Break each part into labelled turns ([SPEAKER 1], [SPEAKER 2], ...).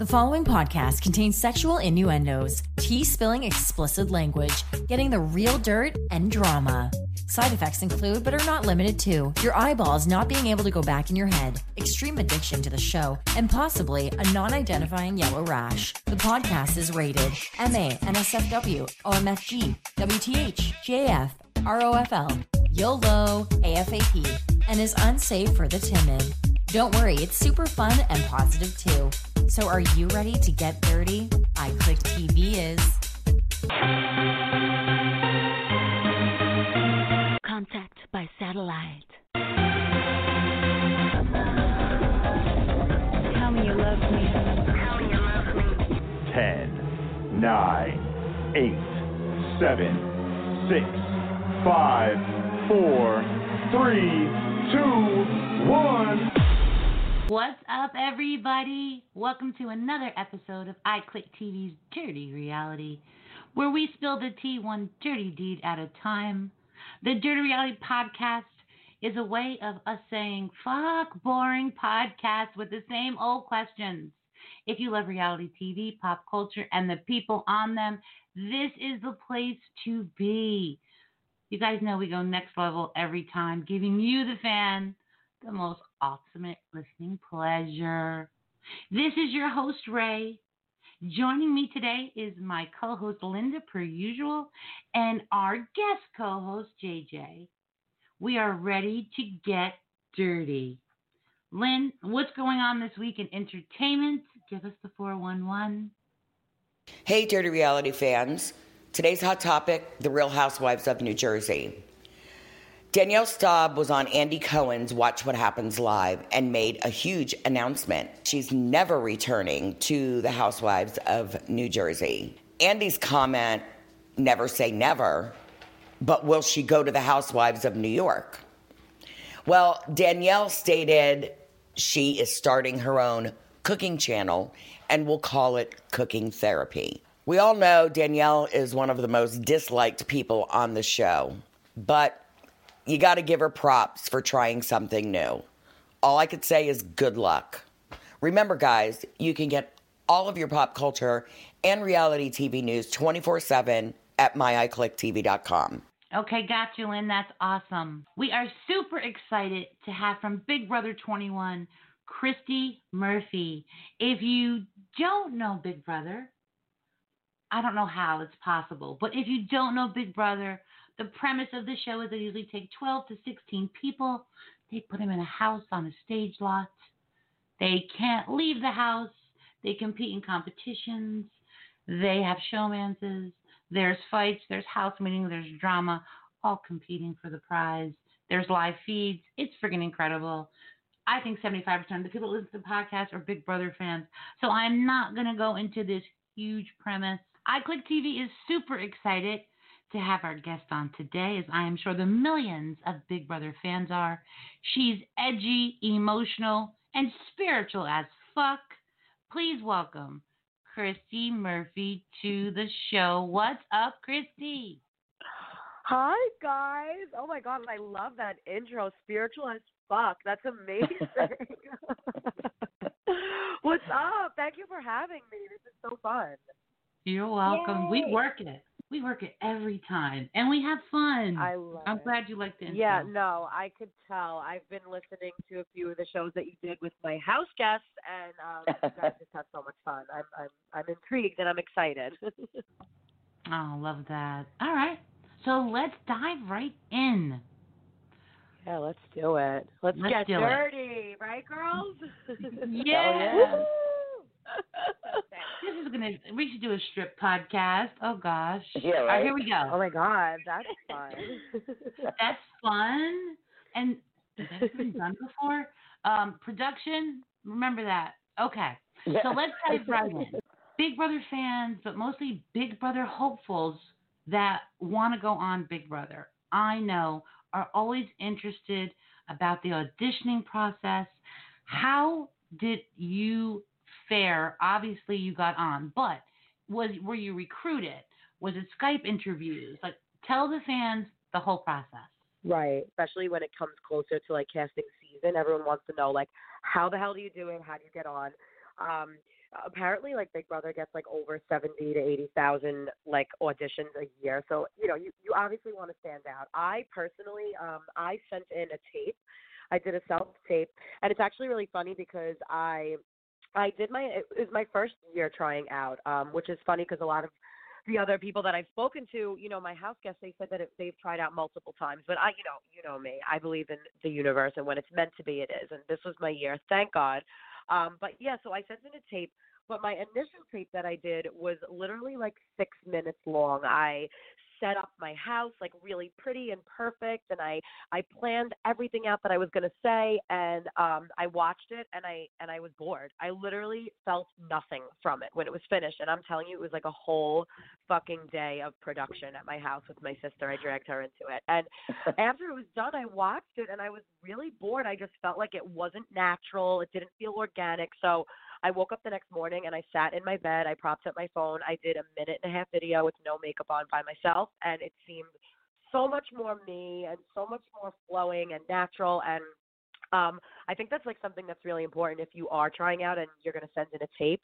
[SPEAKER 1] The following podcast contains sexual innuendos, tea spilling explicit language, getting the real dirt, and drama. Side effects include, but are not limited to, your eyeballs not being able to go back in your head, extreme addiction to the show, and possibly a non identifying yellow rash. The podcast is rated MA, NSFW, OMFG, WTH, JF, ROFL, YOLO, AFAP, and is unsafe for the timid. Don't worry, it's super fun and positive too. So are you ready to get dirty? iClick TV is.
[SPEAKER 2] Contact by satellite.
[SPEAKER 3] Tell me you love me.
[SPEAKER 4] 10, 9, 8, 7, 6, 5, 4, 3, 2, 1.
[SPEAKER 5] What's up, everybody? Welcome to another episode of iClick TV's Dirty Reality, where we spill the tea one dirty deed at a time. The Dirty Reality podcast is a way of us saying, fuck boring podcasts with the same old questions. If you love reality TV, pop culture, and the people on them, this is the place to be. You guys know we go next level every time, giving you, the fan, the most ultimate listening pleasure. This is your host, Ray. Joining me today is my co host, Linda, per usual, and our guest co host, JJ. We are ready to get dirty. Lynn, what's going on this week in entertainment? Give us the 411.
[SPEAKER 6] Hey, Dirty Reality fans. Today's hot topic The Real Housewives of New Jersey. Danielle Staub was on Andy Cohen's Watch What Happens Live and made a huge announcement. She's never returning to the Housewives of New Jersey. Andy's comment, never say never, but will she go to the Housewives of New York? Well, Danielle stated she is starting her own cooking channel and will call it Cooking Therapy. We all know Danielle is one of the most disliked people on the show, but you got to give her props for trying something new. All I could say is good luck. Remember, guys, you can get all of your pop culture and reality TV news 24 7 at myiclicktv.com.
[SPEAKER 5] Okay, got you, Lynn. That's awesome. We are super excited to have from Big Brother 21, Christie Murphy. If you don't know Big Brother, I don't know how it's possible, but if you don't know Big Brother, the premise of the show is they usually take 12 to 16 people, they put them in a house on a stage lot. They can't leave the house. They compete in competitions. They have showmances. There's fights. There's house meetings. There's drama, all competing for the prize. There's live feeds. It's freaking incredible. I think 75% of the people that listen to the podcast are Big Brother fans. So I'm not going to go into this huge premise. iClick TV is super excited to have our guest on today, as I am sure the millions of Big Brother fans are. She's edgy, emotional, and spiritual as fuck. Please welcome Christie Murphy to the show. What's up, Christie?
[SPEAKER 7] Hi, guys. Oh my God, I love that intro. Spiritual as fuck. That's amazing. What's up? Thank you for having me. This is so fun.
[SPEAKER 5] You're welcome.
[SPEAKER 7] Yay.
[SPEAKER 5] We work it. We work it every time, and we have fun.
[SPEAKER 7] I love
[SPEAKER 5] I'm
[SPEAKER 7] it.
[SPEAKER 5] glad you liked the intro.
[SPEAKER 7] Yeah, no, I could tell. I've been listening to a few of the shows that you did with my house guests, and um, you guys just have so much fun. I'm, I'm, I'm intrigued and I'm excited.
[SPEAKER 5] Oh, love that. All right. So let's dive right in.
[SPEAKER 7] yeah, let's do it. Let's,
[SPEAKER 5] Let's
[SPEAKER 7] get
[SPEAKER 5] do it.
[SPEAKER 7] dirty, right, girls?
[SPEAKER 5] Yeah. This is gonna. We should do a strip podcast. Oh gosh.
[SPEAKER 6] Yeah,
[SPEAKER 5] All right,
[SPEAKER 6] right?
[SPEAKER 5] here we go.
[SPEAKER 7] Oh my God, that's fun.
[SPEAKER 5] That's fun. And has been done before? Um, production. Remember that. Okay. So let's dive right in. Big Brother fans, but mostly Big Brother hopefuls that want to go on Big Brother. I know are always interested about the auditioning process. How did you fare? Obviously, you got on, but was were you recruited? Was it Skype interviews? Like, tell the fans the whole process.
[SPEAKER 7] Right. Especially when it comes closer to like casting season, everyone wants to know like how the hell do you do it? How do you get on? Um, apparently like Big Brother gets like over seventy to eighty thousand like auditions a year. So you know you you obviously want to stand out. I personally um I sent in a tape. I did a self tape, and it's actually really funny because I I did my it was my first year trying out, um, which is funny because a lot of the other people that I've spoken to, you know, my house guests, they said that it, they've tried out multiple times. But I, you know, you know me, I believe in the universe, and when it's meant to be, it is. And this was my year, thank God. Um, but yeah, so I sent in a tape. But my initial tape that I did was literally like six minutes long. I set up my house like really pretty and perfect and I I planned everything out that I was going to say and um I watched it and I and I was bored. I literally felt nothing from it when it was finished and I'm telling you it was like a whole fucking day of production at my house with my sister. I dragged her into it. And after it was done I watched it and I was really bored. I just felt like it wasn't natural. It didn't feel organic. So I woke up the next morning and I sat in my bed. I propped up my phone. I did a minute and a half video with no makeup on by myself, and it seemed so much more me and so much more flowing and natural and um, I think that's like something that's really important if you are trying out and you're going to send in a tape.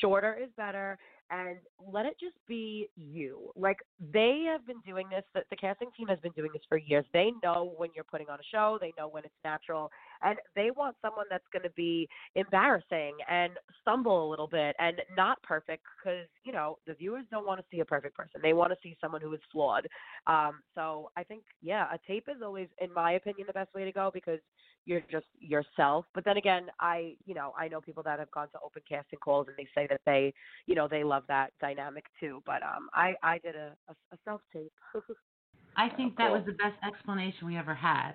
[SPEAKER 7] Shorter is better and let it just be you. Like they have been doing this, the, the casting team has been doing this for years. They know when you're putting on a show, they know when it's natural, and they want someone that's going to be embarrassing and stumble a little bit and not perfect because, you know, the viewers don't want to see a perfect person. They want to see someone who is flawed. Um, so I think, yeah, a tape is always, in my opinion, the best way to go because you're just yourself. But then again, I, you know, I know people that have gone to open casting calls and they say that they, you know, they love that dynamic too. But um, I, I did a, a, a self tape.
[SPEAKER 5] I think that was the best explanation we ever had.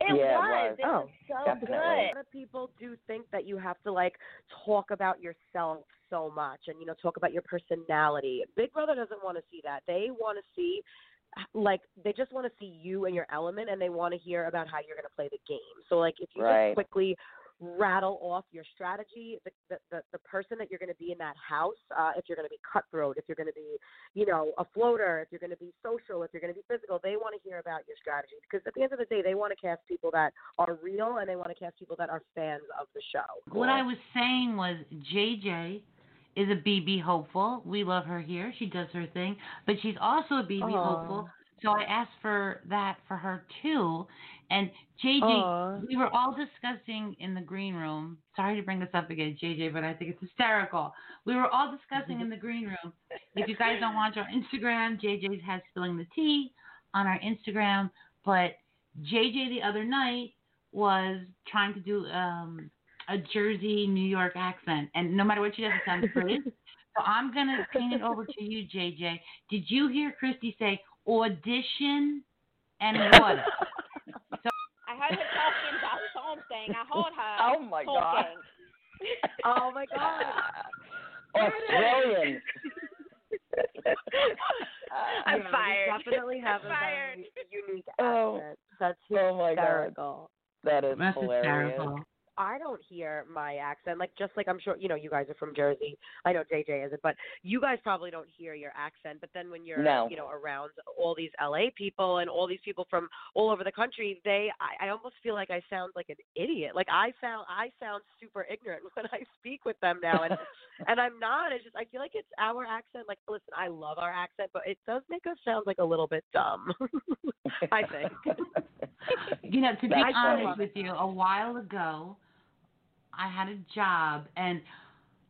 [SPEAKER 8] It
[SPEAKER 6] Yeah, it
[SPEAKER 8] was.
[SPEAKER 6] was.
[SPEAKER 8] It
[SPEAKER 7] Oh,
[SPEAKER 8] was so
[SPEAKER 6] definitely.
[SPEAKER 7] a lot of people do think that you have to like talk about yourself so much and you know talk about your personality. Big Brother doesn't want to see that. They want to see like they just want to see you and your element and they want to hear about how you're going to play the game. So like if you
[SPEAKER 6] Right.
[SPEAKER 7] just quickly rattle off your strategy, the the the, the person that you're going to be in that house, uh, if you're going to be cutthroat, if you're going to be, you know, a floater, if you're going to be social, if you're going to be physical, they want to hear about your strategy because at the end of the day, they want to cast people that are real and they want to cast people that are fans of the show.
[SPEAKER 5] What I was saying was JJ is a BB hopeful. We love her here. She does her thing, but she's also a BB
[SPEAKER 7] Aw.
[SPEAKER 5] hopeful. So I asked for that for her too. And JJ,
[SPEAKER 7] Aw.
[SPEAKER 5] we were all discussing in the green room. Sorry to bring this up again, JJ, but I think it's hysterical. We were all discussing in the green room. If you guys don't watch our Instagram, JJ has spilling the tea on our Instagram. But JJ the other night was trying to do um, a Jersey, New York accent, and no matter what she does, it sounds great. so I'm gonna paint it over to you, JJ. Did you hear Christie say audition and what?
[SPEAKER 8] I heard her talking about something. I heard her
[SPEAKER 6] Oh my God.
[SPEAKER 7] Oh my god.
[SPEAKER 6] Australian.
[SPEAKER 8] I'm
[SPEAKER 7] Yeah,
[SPEAKER 8] fired.
[SPEAKER 7] You definitely have a
[SPEAKER 8] Fired.
[SPEAKER 7] very unique
[SPEAKER 6] Oh.
[SPEAKER 7] accent. That's
[SPEAKER 6] Oh my God.
[SPEAKER 7] hysterical.
[SPEAKER 6] That is
[SPEAKER 5] That's
[SPEAKER 6] hilarious.
[SPEAKER 5] hysterical.
[SPEAKER 7] I don't hear my accent. Like just like I'm sure you know you guys are from Jersey. I know JJ isn't, but you guys probably don't hear your accent. But then when you're
[SPEAKER 6] No.
[SPEAKER 7] you know around all these LA people and all these people from all over the country, they I, I almost feel like I sound like an idiot. Like I sound I sound super ignorant when I speak with them now, and and I'm not. It's just I feel like it's our accent. Like listen, I love our accent, but it does make us sound like a little bit dumb. I think.
[SPEAKER 5] You know, to be
[SPEAKER 6] That's
[SPEAKER 5] honest with you, a while ago, I had a job, and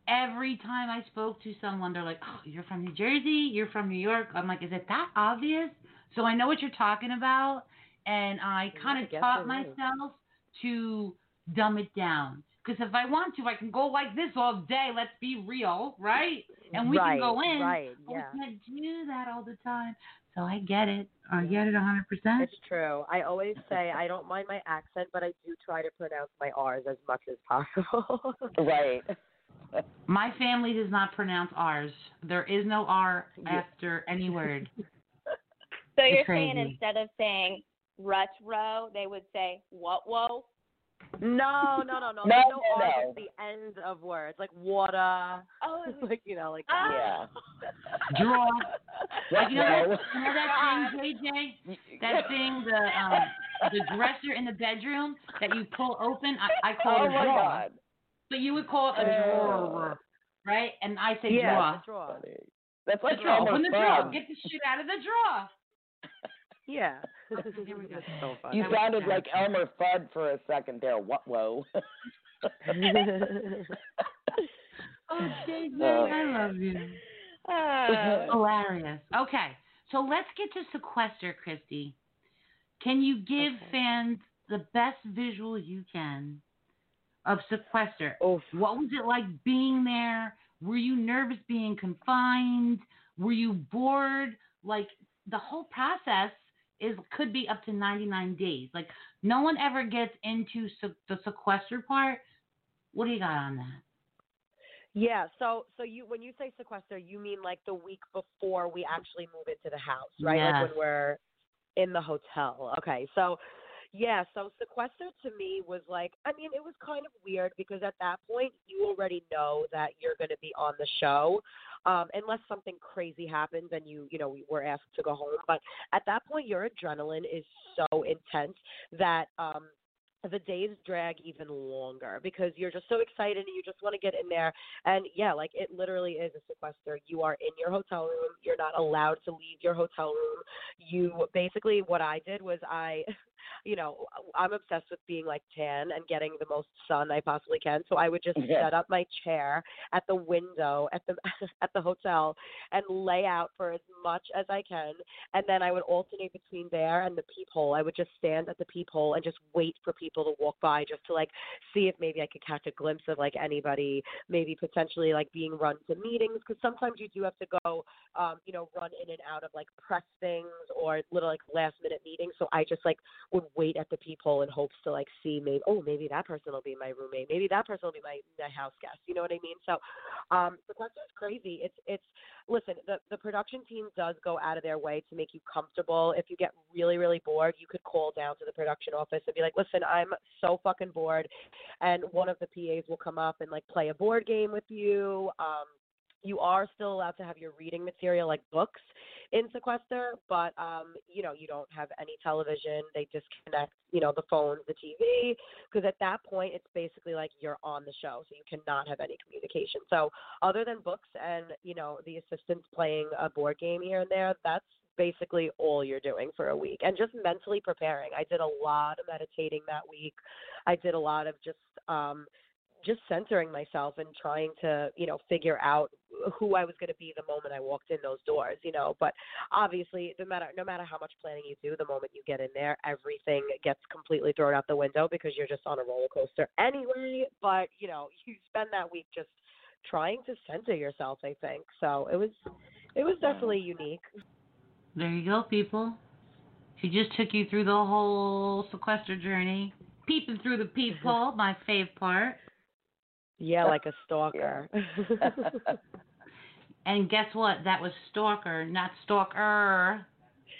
[SPEAKER 5] every time I spoke to someone, they're like, "Oh, you're from New Jersey? You're from New York?" I'm like, "Is it that obvious?" So I know what you're talking about, and I kind of taught myself to dumb it down. Because if I want to, I can go like this all day. Let's be real, right? And we
[SPEAKER 7] right,
[SPEAKER 5] can go in.
[SPEAKER 7] Right.
[SPEAKER 5] But
[SPEAKER 7] Yeah.
[SPEAKER 5] we can't do that all the time. So I get it. I get it 100%.
[SPEAKER 7] It's true. I always say I don't mind my accent, but I do try to pronounce my R's as much as possible.
[SPEAKER 6] right.
[SPEAKER 5] My family does not pronounce R's. There is no R after any word.
[SPEAKER 8] So you're
[SPEAKER 5] It's
[SPEAKER 8] saying instead of saying rut row, they would say what whoa?
[SPEAKER 7] No, no, no, no.
[SPEAKER 6] No,
[SPEAKER 7] There's no
[SPEAKER 6] no,
[SPEAKER 7] R's
[SPEAKER 6] no.
[SPEAKER 7] at the end of words, like water,
[SPEAKER 8] Oh,
[SPEAKER 7] like you know, like
[SPEAKER 8] Ah.
[SPEAKER 6] Yeah.
[SPEAKER 5] Draw.
[SPEAKER 6] What
[SPEAKER 5] You know that, you know that thing, JJ? That thing, the um, the dresser in the bedroom that you pull open. I, I call
[SPEAKER 6] Oh
[SPEAKER 5] it a
[SPEAKER 6] my
[SPEAKER 5] drawer,
[SPEAKER 6] God.
[SPEAKER 5] but you would call it a
[SPEAKER 6] Uh,
[SPEAKER 5] drawer. right? And I say
[SPEAKER 7] yeah,
[SPEAKER 5] draw.
[SPEAKER 7] the draw.
[SPEAKER 6] Funny. That's
[SPEAKER 5] The
[SPEAKER 6] like
[SPEAKER 5] draw. Open the draw.
[SPEAKER 6] Fudd.
[SPEAKER 5] Get the shit out of the draw.
[SPEAKER 7] Yeah.
[SPEAKER 5] Here we go.
[SPEAKER 7] So funny.
[SPEAKER 6] You
[SPEAKER 5] That
[SPEAKER 6] sounded like Elmer Fudd for a second there. What? Whoa.
[SPEAKER 5] Oh, JJ,
[SPEAKER 6] Uh,
[SPEAKER 5] I love you.
[SPEAKER 7] Uh,
[SPEAKER 5] Hilarious. Okay, so let's get to sequester, Christie. Can you give
[SPEAKER 7] Okay.
[SPEAKER 5] fans the best visual you can of sequester?
[SPEAKER 7] Oof.
[SPEAKER 5] What was it like being there? Were you nervous being confined? Were you bored? Like the whole process is could be up to 99 days. Like no one ever gets into se- the sequester part. What do you got on that?
[SPEAKER 7] Yeah, so so you when you say sequester, you mean like the week before we actually move into the house, right? Like when we're in the hotel. Okay. So yeah, so sequester to me was like I mean, it was kind of weird because at that point you already know that you're going to be on the show. Um unless something crazy happens and you, you know, we were asked to go home, but at that point your adrenaline is so intense that um the days drag even longer because you're just so excited and you just want to get in there. And yeah, like it literally is a sequester. You are in your hotel room. You're not allowed to leave your hotel room. You basically, what I did was I, you know, I'm obsessed with being like tan and getting the most sun I possibly can. So I would just
[SPEAKER 6] Yeah.
[SPEAKER 7] set up my chair at the window at the at the hotel and lay out for as much as I can and then I would alternate between there and the peephole. I would just stand at the peephole and just wait for people to walk by just to like see if maybe I could catch a glimpse of like anybody maybe potentially like being run to meetings because sometimes you do have to go um you know run in and out of like press things or little like last minute meetings so I just like would wait at the peephole in hopes to like see maybe oh maybe that person will be my roommate maybe that person will be my my house guest you know what I mean so um the question is crazy it's it's listen, the the production team does go out of their way to make you comfortable. If you get really really bored, you could call down to the production office and be like, "Listen, I'm so fucking bored," and one of the PAs will come up and like play a board game with you. Um, you are still allowed to have your reading material like books in sequester but um you know you don't have any television. They disconnect you know the phones the tv because at that point it's basically like you're on the show so you cannot have any communication. So other than books and you know the assistants playing a board game here and there that's basically all you're doing for a week. And just mentally preparing. I did a lot of meditating that week. I did a lot of just um just centering myself and trying to you know figure out who I was going to be the moment I walked in those doors you know but obviously no matter no matter how much planning you do the moment you get in there everything gets completely thrown out the window because you're just on a roller coaster anyway but you know you spend that week just trying to center yourself I think so it was it was definitely unique
[SPEAKER 5] There you go, people. She just took you through the whole sequester journey. Peeping through the peephole, my fave part.
[SPEAKER 7] Yeah like a stalker
[SPEAKER 5] And guess what? That was stalker, not stalker.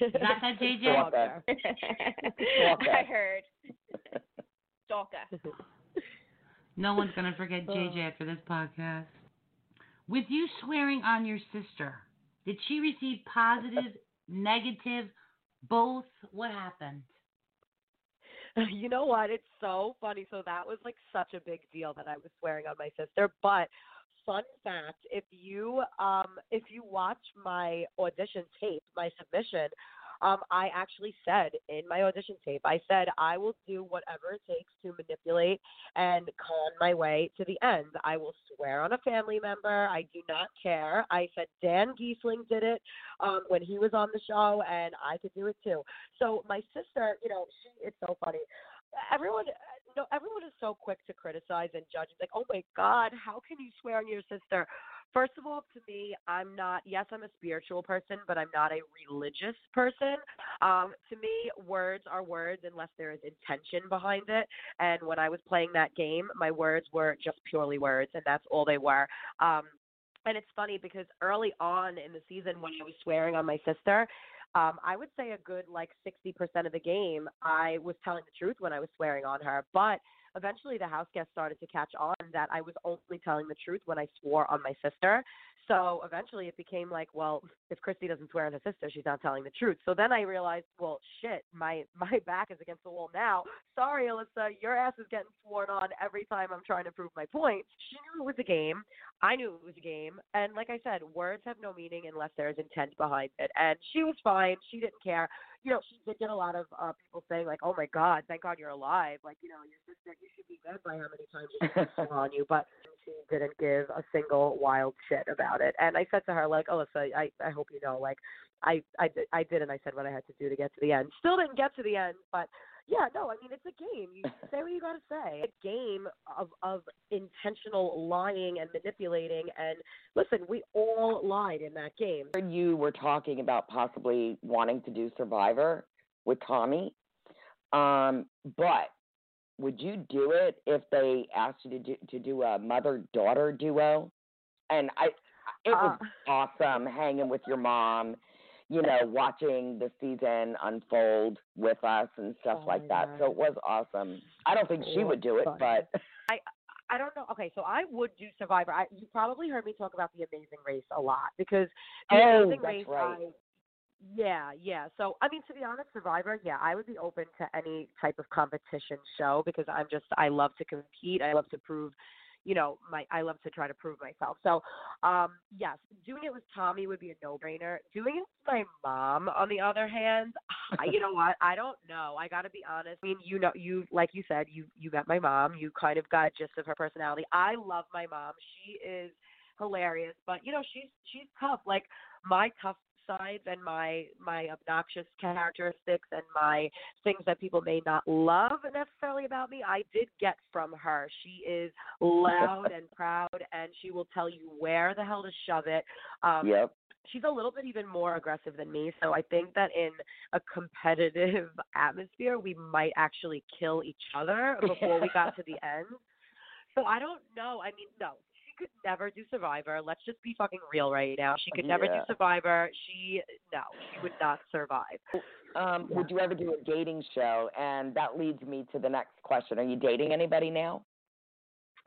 [SPEAKER 5] Not that, JJ?
[SPEAKER 6] Stalker.
[SPEAKER 8] I heard. Stalker.
[SPEAKER 5] No one's going to forget JJ oh. after this podcast. With you swearing on your sister, did she receive positive, negative, both? What happened?
[SPEAKER 7] you know what? It's so funny. So that was like such a big deal that I was swearing on my sister. But fun fact, if you um if you watch my audition tape, my submission, um, I actually said in my audition tape, I said I will do whatever it takes to manipulate and con my way to the end. I will swear on a family member. I do not care. I said Dan Gheesling did it um, when he was on the show, and I could do it too. So my sister, you know, she it's so funny. Everyone, no, everyone is so quick to criticize and judge. It's like, oh my God, how can you swear on your sister? First of all, to me, I'm not. Yes, I'm a spiritual person, but I'm not a religious person. Um, to me, words are words unless there is intention behind it. And when I was playing that game, my words were just purely words, and that's all they were. Um, and it's funny because early on in the season, when I was swearing on my sister, um, I would say a good like 60% of the game, I was telling the truth when I was swearing on her. But eventually the house guests started to catch on that I was only telling the truth when I swore on my sister. So eventually it became like, well, if Christie doesn't swear on her sister, she's not telling the truth. So then I realized, well, shit, my my back is against the wall now. Sorry, Alyssa, your ass is getting sworn on every time I'm trying to prove my point. She knew it was a game. I knew it was a game. And like I said, words have no meaning unless there's intent behind it. And she was fine. She didn't care. You know, she did get a lot of uh, people saying like, "Oh my God, thank God you're alive." Like, you know, your sister, you should be dead by how many times she swore on you. But she didn't give a single wild shit about it. And I said to her like, "Alyssa, I I hope you know, like, I I I did and I said what I had to do to get to the end. Still didn't get to the end, but." Yeah, no, I mean it's a game. You say what you gotta say. A game of of intentional lying and manipulating. And listen, we all lied in that game.
[SPEAKER 6] you were talking about possibly wanting to do Survivor with Tommy. Um, but would you do it if they asked you to do to do a mother daughter duo? And I, it was uh. awesome hanging with your mom, you know, watching the season unfold with us and stuff
[SPEAKER 7] Oh
[SPEAKER 6] like that. So it was awesome. I don't think she
[SPEAKER 7] oh,
[SPEAKER 6] would do it, but
[SPEAKER 7] I I don't know. Okay, so I would do Survivor. I, you probably heard me talk about the Amazing Race a lot because the
[SPEAKER 6] Oh,
[SPEAKER 7] Amazing
[SPEAKER 6] that's
[SPEAKER 7] Race.
[SPEAKER 6] right.
[SPEAKER 7] I, yeah, yeah. So I mean, to be honest, Survivor. Yeah, I would be open to any type of competition show because I'm just I love to compete. I love to prove. You know, my I love to try to prove myself. So, um, yes, doing it with Tommy would be a no-brainer. Doing it with my mom, on the other hand, you know what? I don't know. I got to be honest. I mean, you know, you like you said, you you met my mom. You kind of got gist of her personality. I love my mom. She is hilarious, but you know, she's she's tough. Like my tough sides and my my obnoxious characteristics and my things that people may not love necessarily about me, I did get from her. She is loud and proud, and she will tell you where the hell to shove it. Um,
[SPEAKER 6] yep.
[SPEAKER 7] she's a little bit even more aggressive than me. So I think that in a competitive atmosphere, we might actually kill each other before we got to the end. So I don't know. I mean, no, could never do Survivor. Let's just be fucking real right now. She could never do Survivor. She no, she would not survive.
[SPEAKER 6] Um, Would you ever do a dating show? And that leads me to the next question. Are you dating anybody now?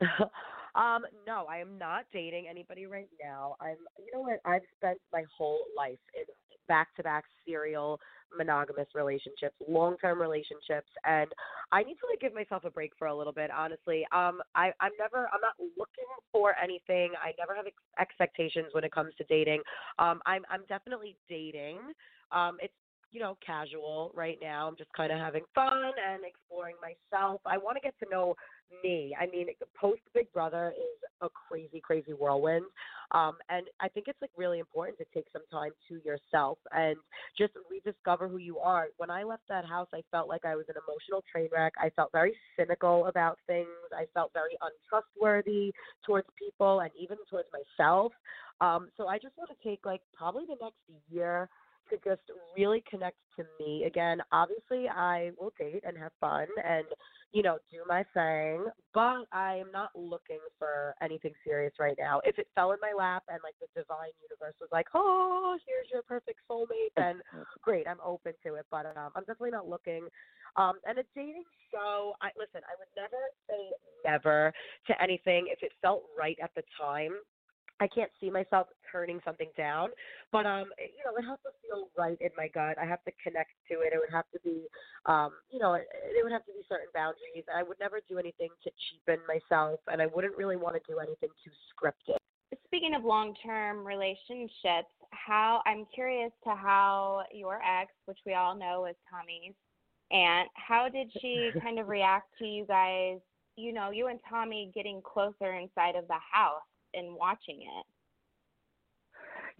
[SPEAKER 7] um, no, I am not dating anybody right now. I'm you know what? I've spent my whole life in back to back serial monogamous relationships, long term relationships and I need to like give myself a break for a little bit, honestly. Um I, I'm never I'm not looking for anything. I never have ex- expectations when it comes to dating. Um I'm I'm definitely dating. Um it's you know, casual right now. I'm just kind of having fun and exploring myself. I want to get to know me. I mean, post Big Brother is a crazy, crazy whirlwind. Um, and I think it's like really important to take some time to yourself and just rediscover who you are. When I left that house, I felt like I was an emotional train wreck. I felt very cynical about things. I felt very untrustworthy towards people and even towards myself. Um, so I just want to take like probably the next year to just really connect to me again. Obviously, I will date and have fun and, you know, do my thing, but I am not looking for anything serious right now. If it fell in my lap and like the divine universe was like, "Oh, here's your perfect soulmate," then great, I'm open to it. But um, I'm definitely not looking. Um, and a dating show, I listen. I would never say never to anything if it felt right at the time. I can't see myself turning something down, but um, it- you know, it has to feel right in my gut. I have to connect to it. It would have to be, um, you know, it, it would have to be certain boundaries. I would never do anything to cheapen myself, and I wouldn't really want to do anything too scripted.
[SPEAKER 8] Speaking of long-term relationships, how I'm curious to how your ex, which we all know is Tommy's aunt, how did she kind of react to you guys? You know, you and Tommy getting closer inside of the house and watching it.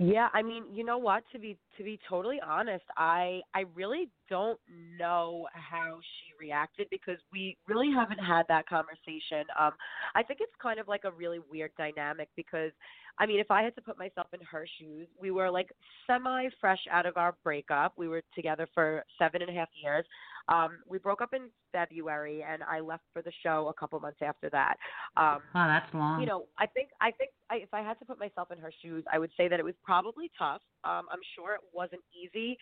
[SPEAKER 7] Yeah, I mean, you know what? To be to be totally honest, I I really don't know how she reacted because we really haven't had that conversation. Um, I think it's kind of like a really weird dynamic because, I mean, if I had to put myself in her shoes, we were like semi fresh out of our breakup. We were together for seven and a half years. Um, we broke up in February, and I left for the show a couple months after that. Um,
[SPEAKER 5] Wow, that's long.
[SPEAKER 7] you know, I think I think I, if I had to put myself in her shoes, I would say that it was probably tough. Um, I'm sure it wasn't easy,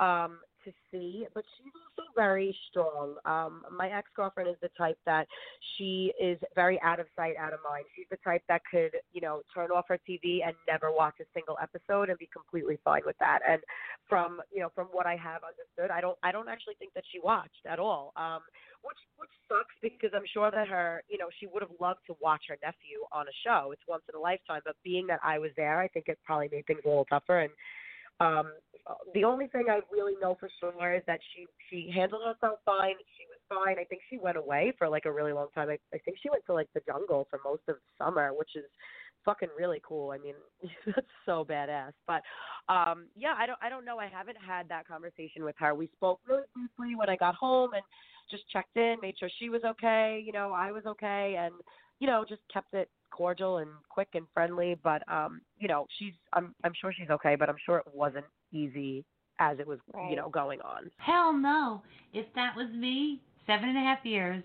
[SPEAKER 7] um, to see, but she's also very strong. Um, my ex girlfriend is the type that she is very out of sight, out of mind. She's the type that could, you know, turn off her TV and never watch a single episode and be completely fine with that. And from, you know, from what I have understood, I don't, I don't actually think that she watched at all. Um, which which sucks because I'm sure that her, you know, she would have loved to watch her nephew on a show. It's once in a lifetime, but being that I was there, I think it probably made things a little tougher. And um, the only thing I really know for sure is that she she handled herself fine. She was fine. I think she went away for like a really long time. I, I think she went to like the jungle for most of summer, which is fucking really cool. I mean, that's so badass. But um yeah, I don't I don't know. I haven't had that conversation with her. We spoke really briefly when I got home and just checked in, made sure she was okay, you know, I was okay and you know, just kept it cordial and quick and friendly. But um, you know, she's I'm I'm sure she's okay, but I'm sure it wasn't easy as it was,
[SPEAKER 8] Right.
[SPEAKER 7] you know, going on.
[SPEAKER 5] Hell no. If that was me, seven and a half years,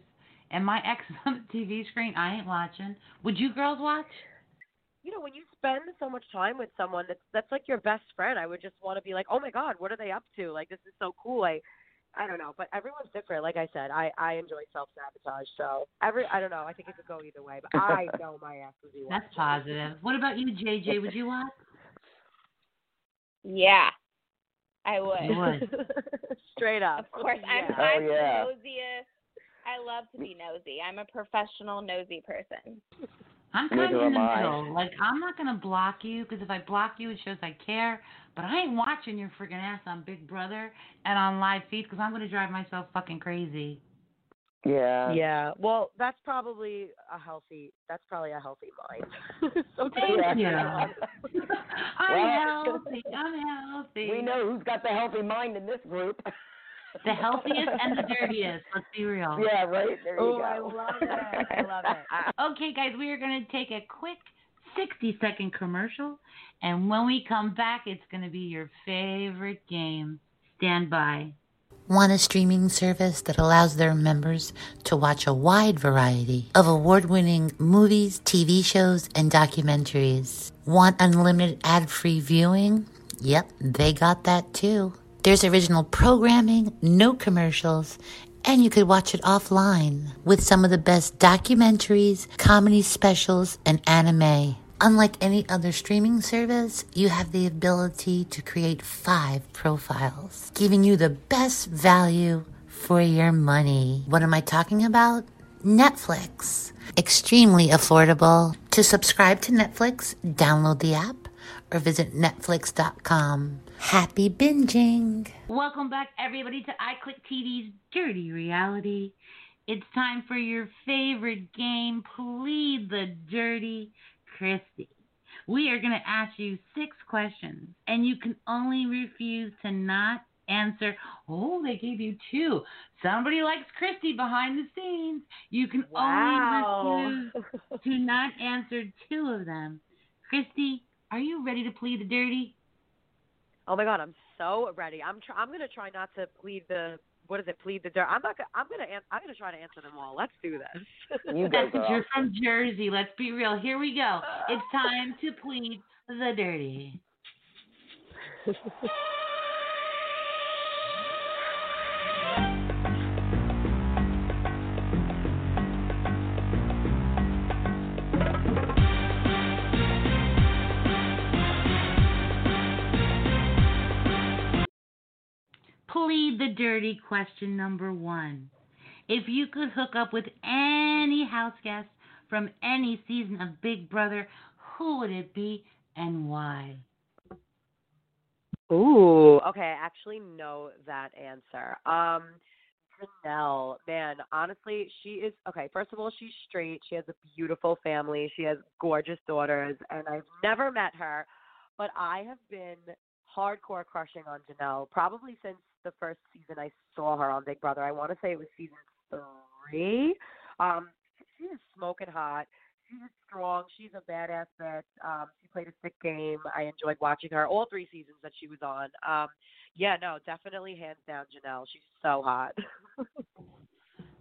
[SPEAKER 5] and my ex is on the TV screen, I ain't watching. Would you girls watch?
[SPEAKER 7] You know, when you spend so much time with someone that's that's like your best friend, I would just want to be like, oh my god, what are they up to? Like this is so cool. I I don't know, but everyone's different. Like I said, I I enjoy self sabotage. So every I don't know. I think it could go either way, but I know my ass would be
[SPEAKER 5] That's positive. What about you, JJ? Would you watch?
[SPEAKER 8] Yeah, I would.
[SPEAKER 7] Straight up.
[SPEAKER 8] Of course, I'm,
[SPEAKER 7] Yeah.
[SPEAKER 6] Oh,
[SPEAKER 8] I'm
[SPEAKER 6] yeah.
[SPEAKER 8] the nosiest. I love to be nosy. I'm a professional nosy person.
[SPEAKER 5] I'm kind of in the middle. Like, I'm not going to block you because if I block you, it shows I care. But I ain't watching your freaking ass on Big Brother and on live feed because I'm going to drive myself fucking crazy.
[SPEAKER 6] Yeah.
[SPEAKER 7] Yeah. Well, that's probably a healthy. That's probably a healthy mind. so
[SPEAKER 5] Thank you. I'm
[SPEAKER 6] Well-
[SPEAKER 5] healthy. I'm healthy.
[SPEAKER 6] We know who's got the healthy mind in this group.
[SPEAKER 5] The healthiest and the dirtiest. Let's be real.
[SPEAKER 6] Yeah, right. There you
[SPEAKER 7] Oh,
[SPEAKER 6] go.
[SPEAKER 7] I love it. I love it.
[SPEAKER 5] Okay, guys, we are going to take a quick 60 second commercial. And when we come back, it's going to be your favorite game. Stand by.
[SPEAKER 9] Want a streaming service that allows their members to watch a wide variety of award winning movies, TV shows, and documentaries? Want unlimited ad free viewing? Yep, they got that too. There's original programming, no commercials, and you could watch it offline with some of the best documentaries, comedy specials, and anime. Unlike any other streaming service, you have the ability to create five profiles, giving you the best value for your money. What am I talking about? Netflix. Extremely affordable. To subscribe to Netflix, download the app or visit netflix.com. Happy binging.
[SPEAKER 5] Welcome back, everybody, to iClick TV's Dirty Reality. It's time for your favorite game, Plead the Dirty Christie. We are going to ask you six questions, and you can only refuse to not answer. Oh, they gave you two. Somebody likes Christie behind the scenes. You can
[SPEAKER 7] Wow.
[SPEAKER 5] only refuse to not answer two of them. Christie, are you ready to plead the dirty?
[SPEAKER 7] Oh my god, I'm so ready. I'm try- I'm gonna try not to plead the what is it? Plead the dirt. I'm not. Gonna, I'm gonna. I'm gonna try to answer them all. Let's do this.
[SPEAKER 6] You go, girl.
[SPEAKER 5] you're from Jersey. Let's be real. Here we go. It's time to plead the dirty. Plead the dirty question number one. If you could hook up with any house guest from any season of Big Brother, who would it be and why?
[SPEAKER 7] Ooh. Okay, I actually know that answer. Um, Janelle, man, honestly, she is okay. First of all, she's straight. She has a beautiful family. She has gorgeous daughters, and I've never met her, but I have been hardcore crushing on Janelle probably since the first season I saw her on Big Brother. I want to say it was season three. Um, she is smoking hot. She's strong. She's a badass bitch. Um, she played a sick game. I enjoyed watching her all three seasons that she was on. Um, yeah, no, definitely hands down Janelle. She's so hot.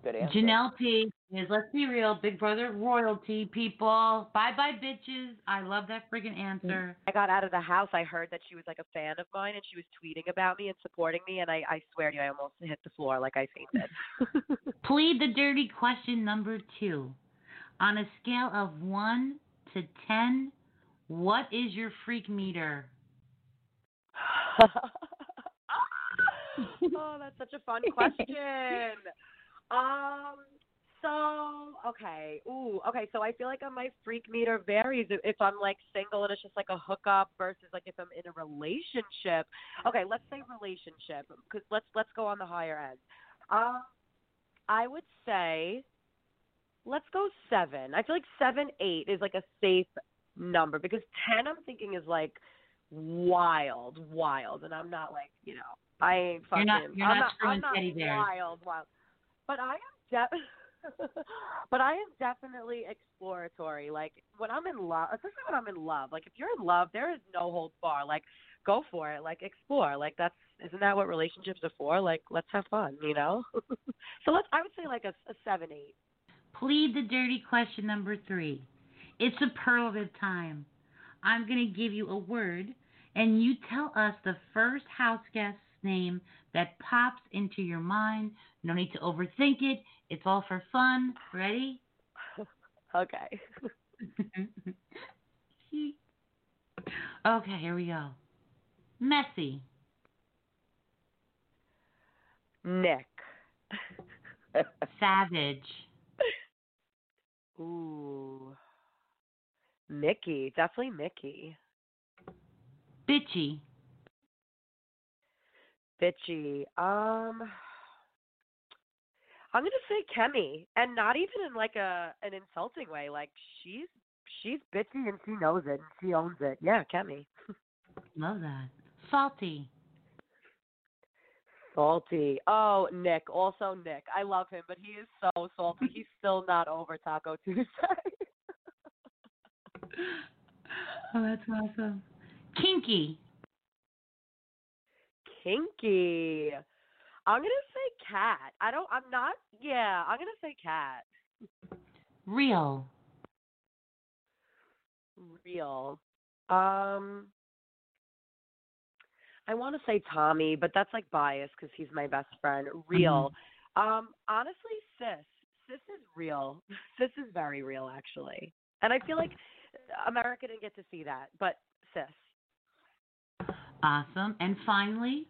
[SPEAKER 6] Good answer.
[SPEAKER 5] Janelle P is let's be real, Big Brother royalty people. Bye bye bitches. I love that friggin' answer.
[SPEAKER 7] Mm, I got out of the house. I heard that she was like a fan of mine, and she was tweeting about me and supporting me. And I, I swear to you, I almost hit the floor like I fainted.
[SPEAKER 5] Plead the dirty question number two. On a scale of one to ten, what is your freak meter?
[SPEAKER 7] oh, that's such a fun question. Um, so okay, ooh, okay. So I feel like on my freak meter varies if- I'm like single and it's just like a hookup versus like if I'm in a relationship. Okay, let's say relationship because let's let's go on the higher end. Um, I would say let's go seven. I feel like seven, eight is like a safe number because ten I'm thinking is like wild, wild, and I'm not like you know I ain't fucking.
[SPEAKER 5] You're not- you're
[SPEAKER 7] I'm
[SPEAKER 5] not
[SPEAKER 7] not, I'm not wild, wild. But I am de- but I am definitely exploratory. Like when I'm in love, especially when I'm in love. Like if you're in love, there is no holds bar. Like go for it. Like explore. Like that's isn't that what relationships are for? Like let's have fun. You know. so let's. I would say like a, a seven, eight.
[SPEAKER 5] Plead the dirty question number three. It's a superlative time. I'm to give you a word, and you tell us the first house guest's name that pops into your mind. No need to overthink it. It's all for fun. Ready?
[SPEAKER 7] Okay.
[SPEAKER 5] okay, here we go. Messy.
[SPEAKER 7] Nick.
[SPEAKER 5] Savage.
[SPEAKER 7] Ooh. Mickey. Definitely Mickey.
[SPEAKER 5] Bitchy.
[SPEAKER 7] Bitchy. Um. I'm gonna say Kemi, and not even in like a an insulting way. Like she's she's bitchy and she knows it and she owns it. Yeah, Kemi.
[SPEAKER 5] Love that. Salty.
[SPEAKER 7] Salty. Oh, Nick. Also Nick. I love him, but he is so salty. He's still not over Taco Tuesday.
[SPEAKER 5] Oh, that's awesome. Kinky.
[SPEAKER 7] Kinky. I'm gonna say cat. I don't. I'm not. Yeah, I'm gonna say cat.
[SPEAKER 5] Real.
[SPEAKER 7] Real. Um. I want to say Tommy, but that's like biased because he's my best friend. Real. Um. Honestly, sis. Sis is real. Sis is very real, actually. And I feel like America didn't get to see that, but sis.
[SPEAKER 5] Awesome. And finally,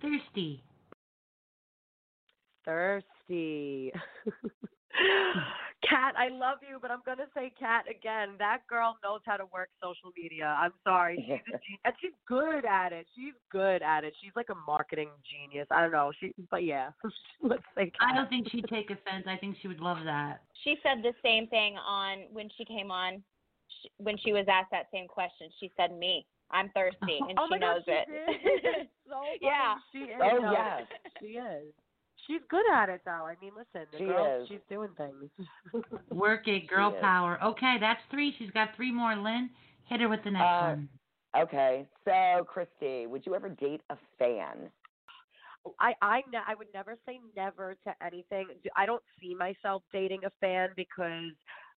[SPEAKER 5] thirsty.
[SPEAKER 7] Thirsty. Cat, I love you, but I'm gonna say Cat again. That girl knows how to work social media. I'm sorry, she's a genius, and she's good at it. She's good at it. She's like a marketing genius. I don't know. She, but yeah, let's say Cat.
[SPEAKER 5] I don't think she'd take offense. I think she would love that.
[SPEAKER 8] She said the same thing on when she came on, sh when she was asked that same question. She said, "Me, I'm thirsty," and
[SPEAKER 7] oh
[SPEAKER 8] she
[SPEAKER 7] my God,
[SPEAKER 8] knows
[SPEAKER 7] she
[SPEAKER 8] it.
[SPEAKER 7] did. so. Oh,
[SPEAKER 8] yeah.
[SPEAKER 7] she is.
[SPEAKER 6] Oh,
[SPEAKER 7] no,
[SPEAKER 6] yes.
[SPEAKER 7] she is. She's good at it, though. I mean, listen, the
[SPEAKER 6] She
[SPEAKER 7] girl,
[SPEAKER 6] is.
[SPEAKER 7] she's doing things.
[SPEAKER 5] Work it, girl
[SPEAKER 6] She is.
[SPEAKER 5] power. Okay, that's three. She's got three more. Lynn, hit her with the next
[SPEAKER 6] Uh,
[SPEAKER 5] one.
[SPEAKER 6] Okay, so Christie, would you ever date a fan?
[SPEAKER 7] I I ne- I would never say never to anything. I don't see myself dating a fan because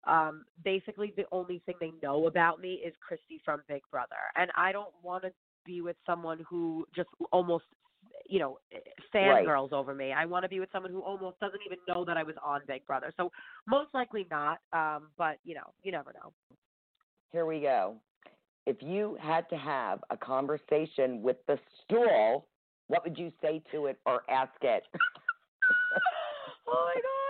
[SPEAKER 7] um basically the only thing they know about me is Christie from Big Brother, and I don't want to be with someone who just almost you know
[SPEAKER 6] Right.
[SPEAKER 7] fangirls over me. I want to be with someone who almost doesn't even know that I was on Big Brother. So most likely not. Um, but you know, you never know.
[SPEAKER 6] Here we go. If you had to have a conversation with the stool, what would you say to it or ask it?
[SPEAKER 7] oh my god,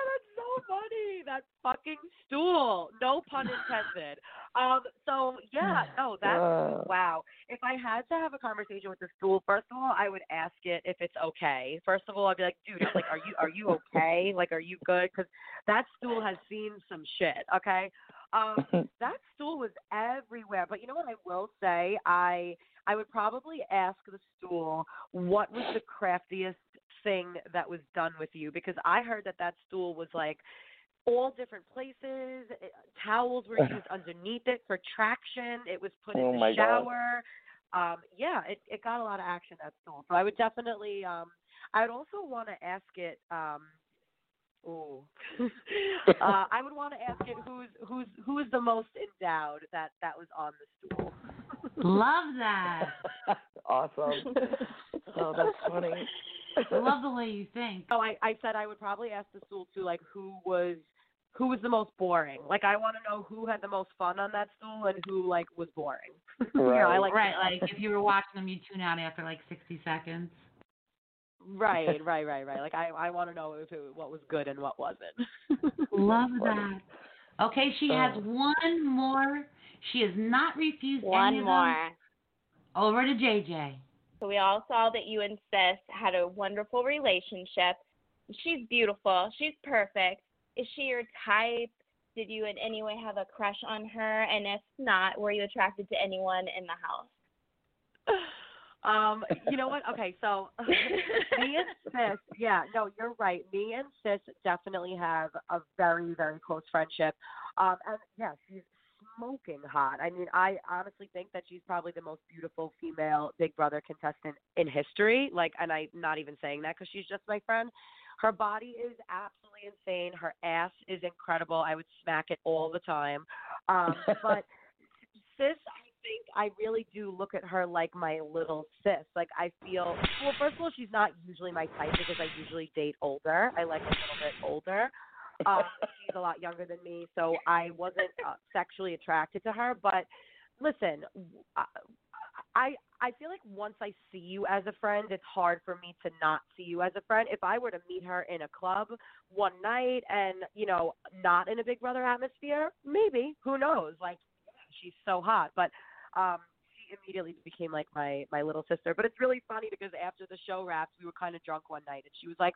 [SPEAKER 7] funny. That fucking stool. No pun intended. Um, so yeah, no, that's
[SPEAKER 6] Uh.
[SPEAKER 7] wow. If I had to have a conversation with the stool, first of all, I would ask it if it's okay. First of all, I'd be like, dude, like, are you are you okay? Like, are you good? Because that stool has seen some shit. Okay. Um, that stool was everywhere. But you know what I will say? I I would probably ask the stool what was the craftiest thing that was done with you because I heard that that stool was like all different places. It, towels were used underneath it for traction. It was put
[SPEAKER 6] Oh
[SPEAKER 7] in
[SPEAKER 6] my
[SPEAKER 7] the
[SPEAKER 6] God.
[SPEAKER 7] shower. Um, yeah, it, it got a lot of action that stool. So I would definitely. Um, I would also want to ask it. Um, Ooh. uh, I would want to ask it who's who's who's the most endowed that that was on the stool.
[SPEAKER 5] Love that.
[SPEAKER 6] awesome. Oh, that's funny.
[SPEAKER 5] I love the way you think.
[SPEAKER 7] So I I said I would probably ask the stool too, like who was who was the most boring. Like I want to know who had the most fun on that stool and who like was boring. you know, I
[SPEAKER 6] Right.
[SPEAKER 7] like
[SPEAKER 5] right, like if you were watching them, you'd tune out after like 60 seconds.
[SPEAKER 7] right, right, right, right. Like I I want to know if it what was good and what wasn't.
[SPEAKER 5] Love that. Okay, she has
[SPEAKER 6] Oh.
[SPEAKER 5] one more. She has not refused any
[SPEAKER 8] One
[SPEAKER 5] of them.
[SPEAKER 8] more.
[SPEAKER 5] Over to JJ.
[SPEAKER 8] So we all saw that you and Sis had a wonderful relationship. She's beautiful. She's perfect. Is she your type? Did you in any way have a crush on her? And if not, were you attracted to anyone in the house?
[SPEAKER 7] Um, you know what? Okay, so me and Sis, yeah, no, you're right. Me and Sis definitely have a very, very close friendship. Um, and yeah, she's smoking hot. I mean, I honestly think that she's probably the most beautiful female Big Brother contestant in history. Like, and I'm not even saying that because she's just my friend. Her body is absolutely insane. Her ass is incredible. I would smack it all the time. Um, but sis, I think I really do look at her like my little sis. Like I feel well. First of all, she's not usually my type because I usually date older. I like a little bit older. Um, she's a lot younger than me, so I wasn't uh, sexually attracted to her. But listen, I I I feel like once I see you as a friend, it's hard for me to not see you as a friend. If I were to meet her in a club one night and you know not in a Big Brother atmosphere, maybe who knows? Like she's so hot, but um immediately became like my my little sister. But it's really funny because after the show wraps, we were kind of drunk one night, and she was like,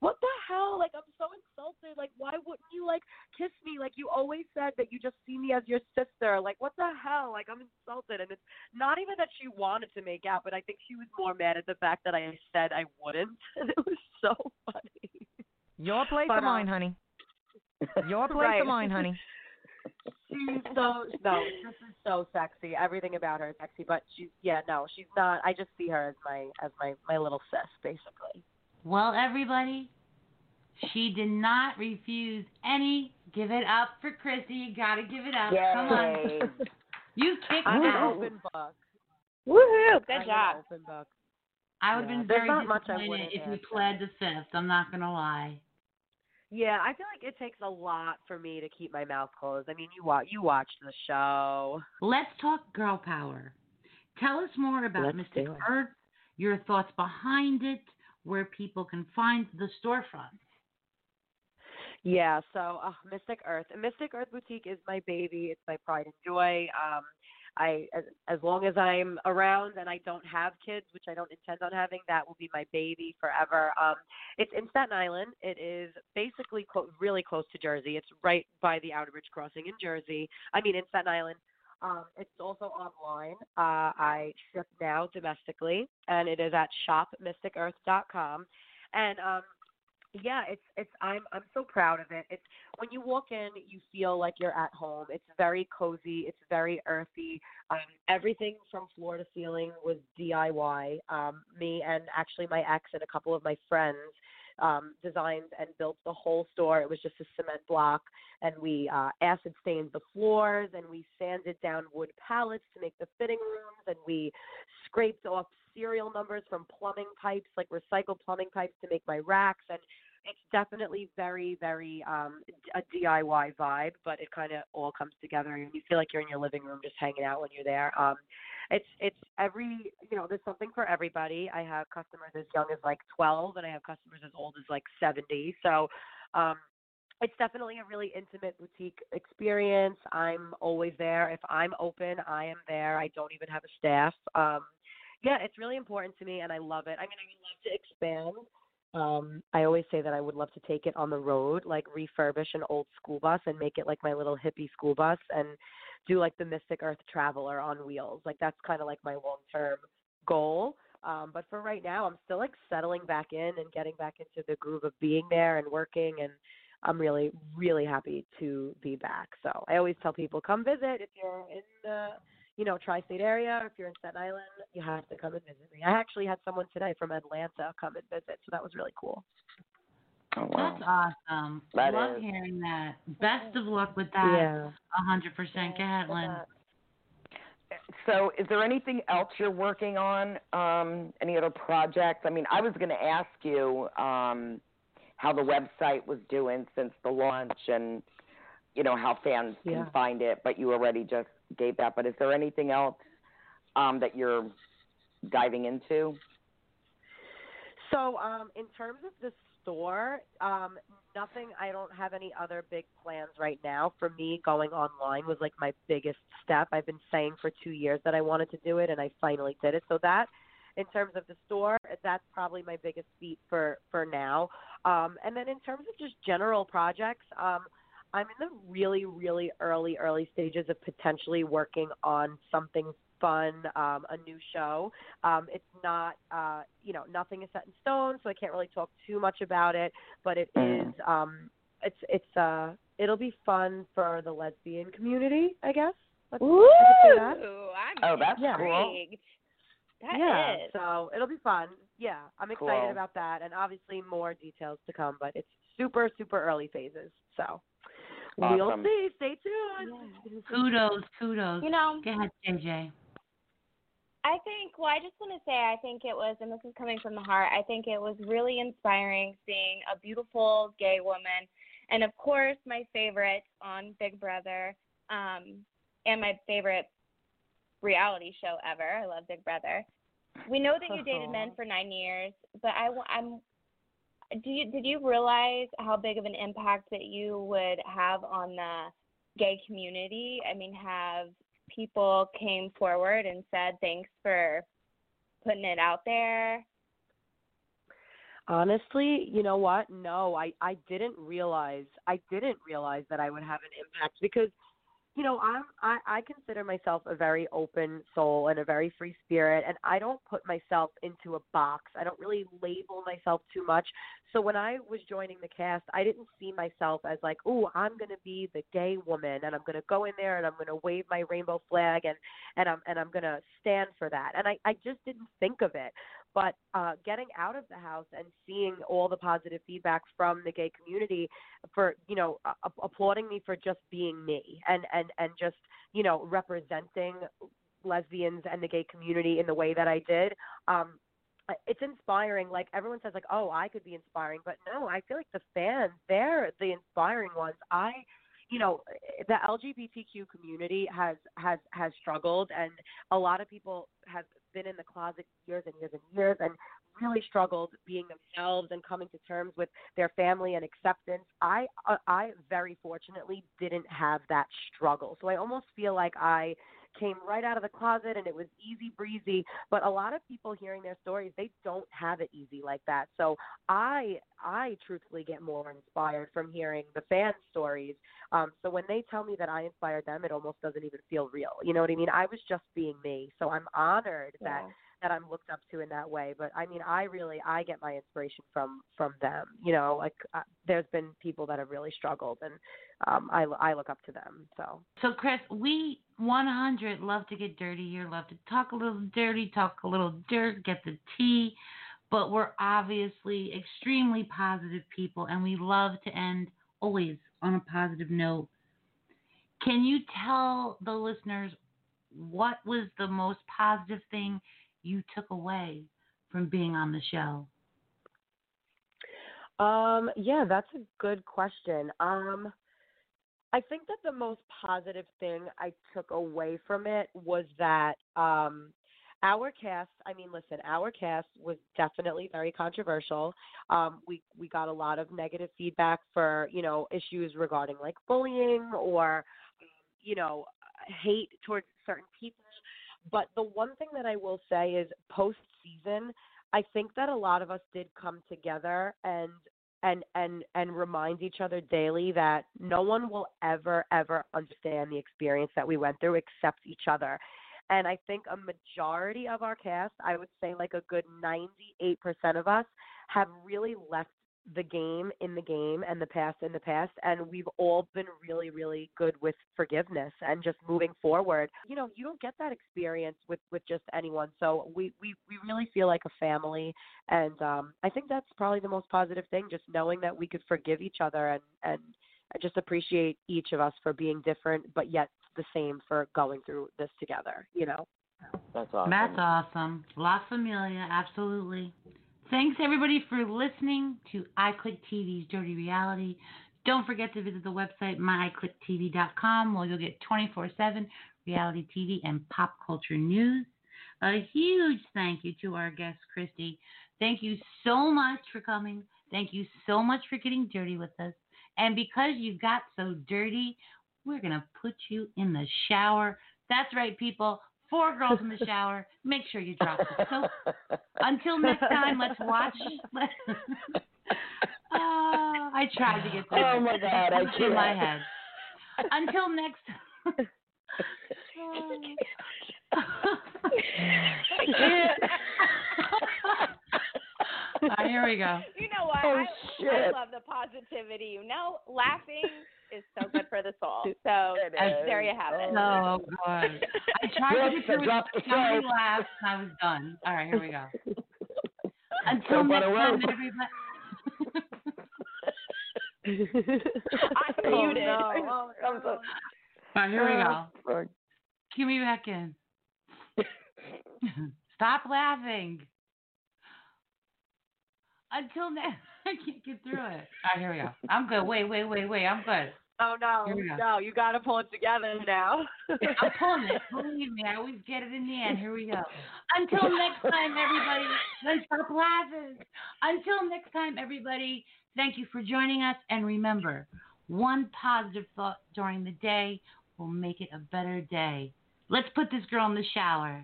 [SPEAKER 7] "What the hell? Like I'm so insulted. Like why wouldn't you like kiss me? Like you always said that you just see me as your sister. Like what the hell? Like I'm insulted." And it's not even that she wanted to make out, but I think she was more mad at the fact that I said I wouldn't, and it was so funny.
[SPEAKER 10] Your place
[SPEAKER 7] But,
[SPEAKER 10] or mine,
[SPEAKER 7] um,
[SPEAKER 10] honey? Your place
[SPEAKER 7] right.
[SPEAKER 10] or mine, honey?
[SPEAKER 7] She's so no, this is so sexy. Everything about her is sexy, but she's yeah, no, she's not. I just see her as my as my my little sis, basically.
[SPEAKER 5] Well, everybody, she did not refuse any. Give it up for Chrissy. You gotta give it up. Come on. You kicked
[SPEAKER 7] I'm an
[SPEAKER 5] ass.
[SPEAKER 7] open book.
[SPEAKER 8] Woohoo! Good
[SPEAKER 7] I'm
[SPEAKER 8] job.
[SPEAKER 7] open book.
[SPEAKER 5] I would have
[SPEAKER 7] Yeah,
[SPEAKER 5] been very
[SPEAKER 7] not much I
[SPEAKER 5] disappointed if you
[SPEAKER 7] answer.
[SPEAKER 5] pled the fifth. I'm not gonna lie.
[SPEAKER 7] Yeah, I feel like it takes a lot for me to keep my mouth closed. I mean, you watch you watched the show.
[SPEAKER 5] Let's talk girl power. Tell us more about
[SPEAKER 7] Let's
[SPEAKER 5] Mystic. Earth, your thoughts behind it, where people can find the storefront.
[SPEAKER 7] Yeah, so uh, Mystic Earth, Mystic Earth Boutique is my baby. It's my pride and joy. Um, I as, as long as I'm around and I don't have kids, which I don't intend on having, that will be my baby forever. Um, it's in Staten Island. It is basically clo- really close to Jersey. It's right by the Outerbridge crossing in Jersey. I mean, in Staten Island. Um, it's also online. Uh, I ship now domestically, and it is at shopmysticearth.com. And um, yeah, it's it's I'm I'm so proud of it. It's when you walk in, you feel like you're at home. It's very cozy. It's very earthy. Um, everything from floor to ceiling was DIY. Um, me and actually my ex and a couple of my friends um, designed and built the whole store. It was just a cement block, and we uh, acid stained the floors, and we sanded down wood pallets to make the fitting rooms, and we scraped off serial numbers from plumbing pipes, like recycled plumbing pipes, to make my racks, and it's definitely very, very um, a DIY vibe, but it kind of all comes together, and you feel like you're in your living room just hanging out when you're there. Um, it's it's every you know there's something for everybody. I have customers as young as like 12, and I have customers as old as like 70. So. Um, it's definitely a really intimate boutique experience. I'm always there. If I'm open, I am there. I don't even have a staff. Um, yeah, it's really important to me, and I love it. I mean, I would love to expand. Um, I always say that I would love to take it on the road, like refurbish an old school bus and make it like my little hippie school bus, and do like the Mystic Earth Traveler on wheels. Like that's kind of like my long term goal. Um, but for right now, I'm still like settling back in and getting back into the groove of being there and working and I'm really, really happy to be back. So I always tell people, come visit if you're in the, you know, tri-state area. Or if you're in Staten Island, you have to come and visit me. I actually had someone today from Atlanta come and visit, so that was really cool.
[SPEAKER 6] Oh, wow.
[SPEAKER 5] That's awesome.
[SPEAKER 6] That
[SPEAKER 5] Love
[SPEAKER 6] is.
[SPEAKER 5] hearing that. Best of luck with that.
[SPEAKER 7] Yeah.
[SPEAKER 5] A hundred percent. Go ahead, Lynn.
[SPEAKER 6] So, is there anything else you're working on? Um, any other projects? I mean, I was going to ask you um, how the website was doing since the launch, and you know how fans
[SPEAKER 7] Yeah.
[SPEAKER 6] can find it. But you already just gave that. But is there anything else um, that you're diving into?
[SPEAKER 7] So, um, in terms of the store, um, nothing. I don't have any other big plans right now. For me, going online was like my biggest step. I've been saying for two years that I wanted to do it, and I finally did it. So that, in terms of the store, that's probably my biggest feat for for now. Um, and then in terms of just general projects, um, I'm in the really, really early, early stages of potentially working on something fun, um, a new show. Um, it's not, uh, you know, nothing is set in stone, so I can't really talk too much about it. But it is, um, it's, it's, uh, it'll be fun for the lesbian community, I guess. Let's, I that.
[SPEAKER 8] I'm
[SPEAKER 6] Oh, that's
[SPEAKER 7] Yeah.
[SPEAKER 6] cool.
[SPEAKER 8] intrigued. That
[SPEAKER 7] yeah,
[SPEAKER 8] is.
[SPEAKER 7] so it'll be fun. Yeah, I'm excited
[SPEAKER 6] Cool.
[SPEAKER 7] about that, and obviously more details to come. But it's super, super early phases, so we'll see. Stay tuned.
[SPEAKER 5] Kudos, kudos.
[SPEAKER 8] You know,
[SPEAKER 5] Go ahead, JJ.
[SPEAKER 8] I think, well, I just want to say, I think it was, and this is coming from the heart, I think it was really inspiring seeing a beautiful gay woman. And of course, my favorite on Big Brother, um, and my favorite reality show ever. I love Big Brother. We know that you dated men for nine years, but I, wa- I'm. Do you did you realize how big of an impact that you would have on the gay community? I mean, have people came forward and said thanks for putting it out there?
[SPEAKER 7] Honestly, you know what? No, I I didn't realize I didn't realize that I would have an impact because you know, I'm I I consider myself a very open soul and a very free spirit and I don't put myself into a box. I don't really label myself too much. So when I was joining the cast, I didn't see myself as like, "Oh, I'm going to be the gay woman and I'm going to go in there and I'm going to wave my rainbow flag and and I'm and I'm going to stand for that." And I I just didn't think of it but uh, getting out of the house and seeing all the positive feedback from the gay community for you know applauding me for just being me and and and just you know representing lesbians and the gay community in the way that I did um it's inspiring. Like everyone says like oh I could be inspiring. But no I feel like the fans they're the inspiring ones. I you know the LGBTQ community has has has struggled and a lot of people have been in the closet years and years and years and really struggled being themselves and coming to terms with their family and acceptance. I uh, I very fortunately didn't have that struggle. So I almost feel like I came right out of the closet and it was easy breezy, but a lot of people hearing their stories, they don't have it easy like that. So I I truthfully get more inspired from hearing the fans' stories. Um so when they tell me that I inspired them, it almost doesn't even feel real. You know what I mean? I was just being me. So I'm honored that that I'm looked up to in that way. But I mean, I really I get my inspiration from from them. You know, like uh, there's been people that have really struggled, and um, I I look up to them. So
[SPEAKER 5] So, Chris, we 100 love to get dirty here, love to talk a little dirty, talk a little dirt, get the tea, but we're obviously extremely positive people and we love to end always on a positive note. Can you tell the listeners what was the most positive thing you took away from being on the show?
[SPEAKER 7] Um, yeah, that's a good question. Um, I think that the most positive thing I took away from it was that um, our cast. I mean, listen, our cast was definitely very controversial. Um, we we got a lot of negative feedback for you know issues regarding like bullying or you know hate towards certain people. But the one thing that I will say is post season, I think that a lot of us did come together and and and and remind each other daily that no one will ever ever understand the experience that we went through except each other. And I think a majority of our cast, I would say like a good 98% of us have really left the game in the game and the past in the past and we've all been really really good with forgiveness and just moving forward you know you don't get that experience with with just anyone so we we we really feel like a family and um i think that's probably the most positive thing just knowing that we could forgive each other and and I just appreciate each of us for being different but yet the same for going through this together you know
[SPEAKER 6] That's awesome.
[SPEAKER 5] That's awesome. La Familia, absolutely. Thanks everybody for listening to iClick TV's Dirty Reality. Don't forget to visit the website myclicktv.com where you'll get 24/7 reality TV and pop culture news. A huge thank you to our guest Christie. Thank you so much for coming. Thank you so much for getting dirty with us. And because you got so dirty, we're going to put you in the shower. That's right, people. Four girls in the shower. Make sure you drop the soap. Until next time, let's watch. uh, I tried to get that
[SPEAKER 6] Oh my God, I
[SPEAKER 5] in my
[SPEAKER 6] can't.
[SPEAKER 5] head. Until next time.
[SPEAKER 6] I.
[SPEAKER 5] All right, here we go.
[SPEAKER 8] You know what?
[SPEAKER 6] Oh,
[SPEAKER 8] I, I love the positivity. You know, laughing is so good for the soul. So
[SPEAKER 6] It
[SPEAKER 8] there
[SPEAKER 6] is.
[SPEAKER 8] you have it.
[SPEAKER 5] Oh, oh God. I tried to
[SPEAKER 6] Whoops,
[SPEAKER 5] get
[SPEAKER 6] I
[SPEAKER 5] through
[SPEAKER 6] the
[SPEAKER 5] how many
[SPEAKER 6] soap.
[SPEAKER 5] laughs and I was done. All right, here we go. Until
[SPEAKER 6] Soap on
[SPEAKER 5] next time,
[SPEAKER 6] rope.
[SPEAKER 5] everybody.
[SPEAKER 8] I'm
[SPEAKER 7] Oh,
[SPEAKER 8] muted.
[SPEAKER 7] no.
[SPEAKER 6] I'm so-
[SPEAKER 5] All right, here we go.
[SPEAKER 6] Oh.
[SPEAKER 5] Cue me back in. Stop laughing. Until next, I can't get through it. All right, here we go. I'm good. Wait, wait, wait, wait. I'm good.
[SPEAKER 7] oh no
[SPEAKER 5] go.
[SPEAKER 7] no you got to pull it together now
[SPEAKER 5] I'm pulling it. Believe me, I always get it in the end. Here we go. Until next time, everybody. Then stop laughing. Until next time, everybody. Thank you for joining us. And remember, one positive thought during the day will make it a better day. Let's put this girl in the shower.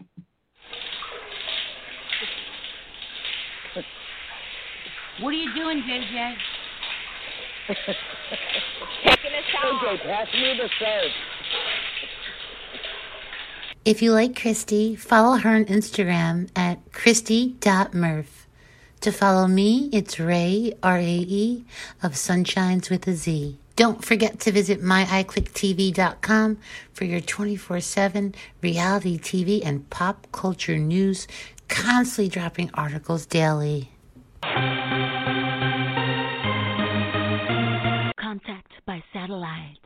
[SPEAKER 5] What are you doing, JJ?
[SPEAKER 8] Taking a shower.
[SPEAKER 6] AJ, pass me the soap.
[SPEAKER 9] If you like Christie, follow her on Instagram at christy.murph. To follow me, it's Ray, R A E, of Sunshines with a Z. Don't forget to visit myiclicktv.com for your 24 7 reality TV and pop culture news, constantly dropping articles daily.
[SPEAKER 2] Satellite.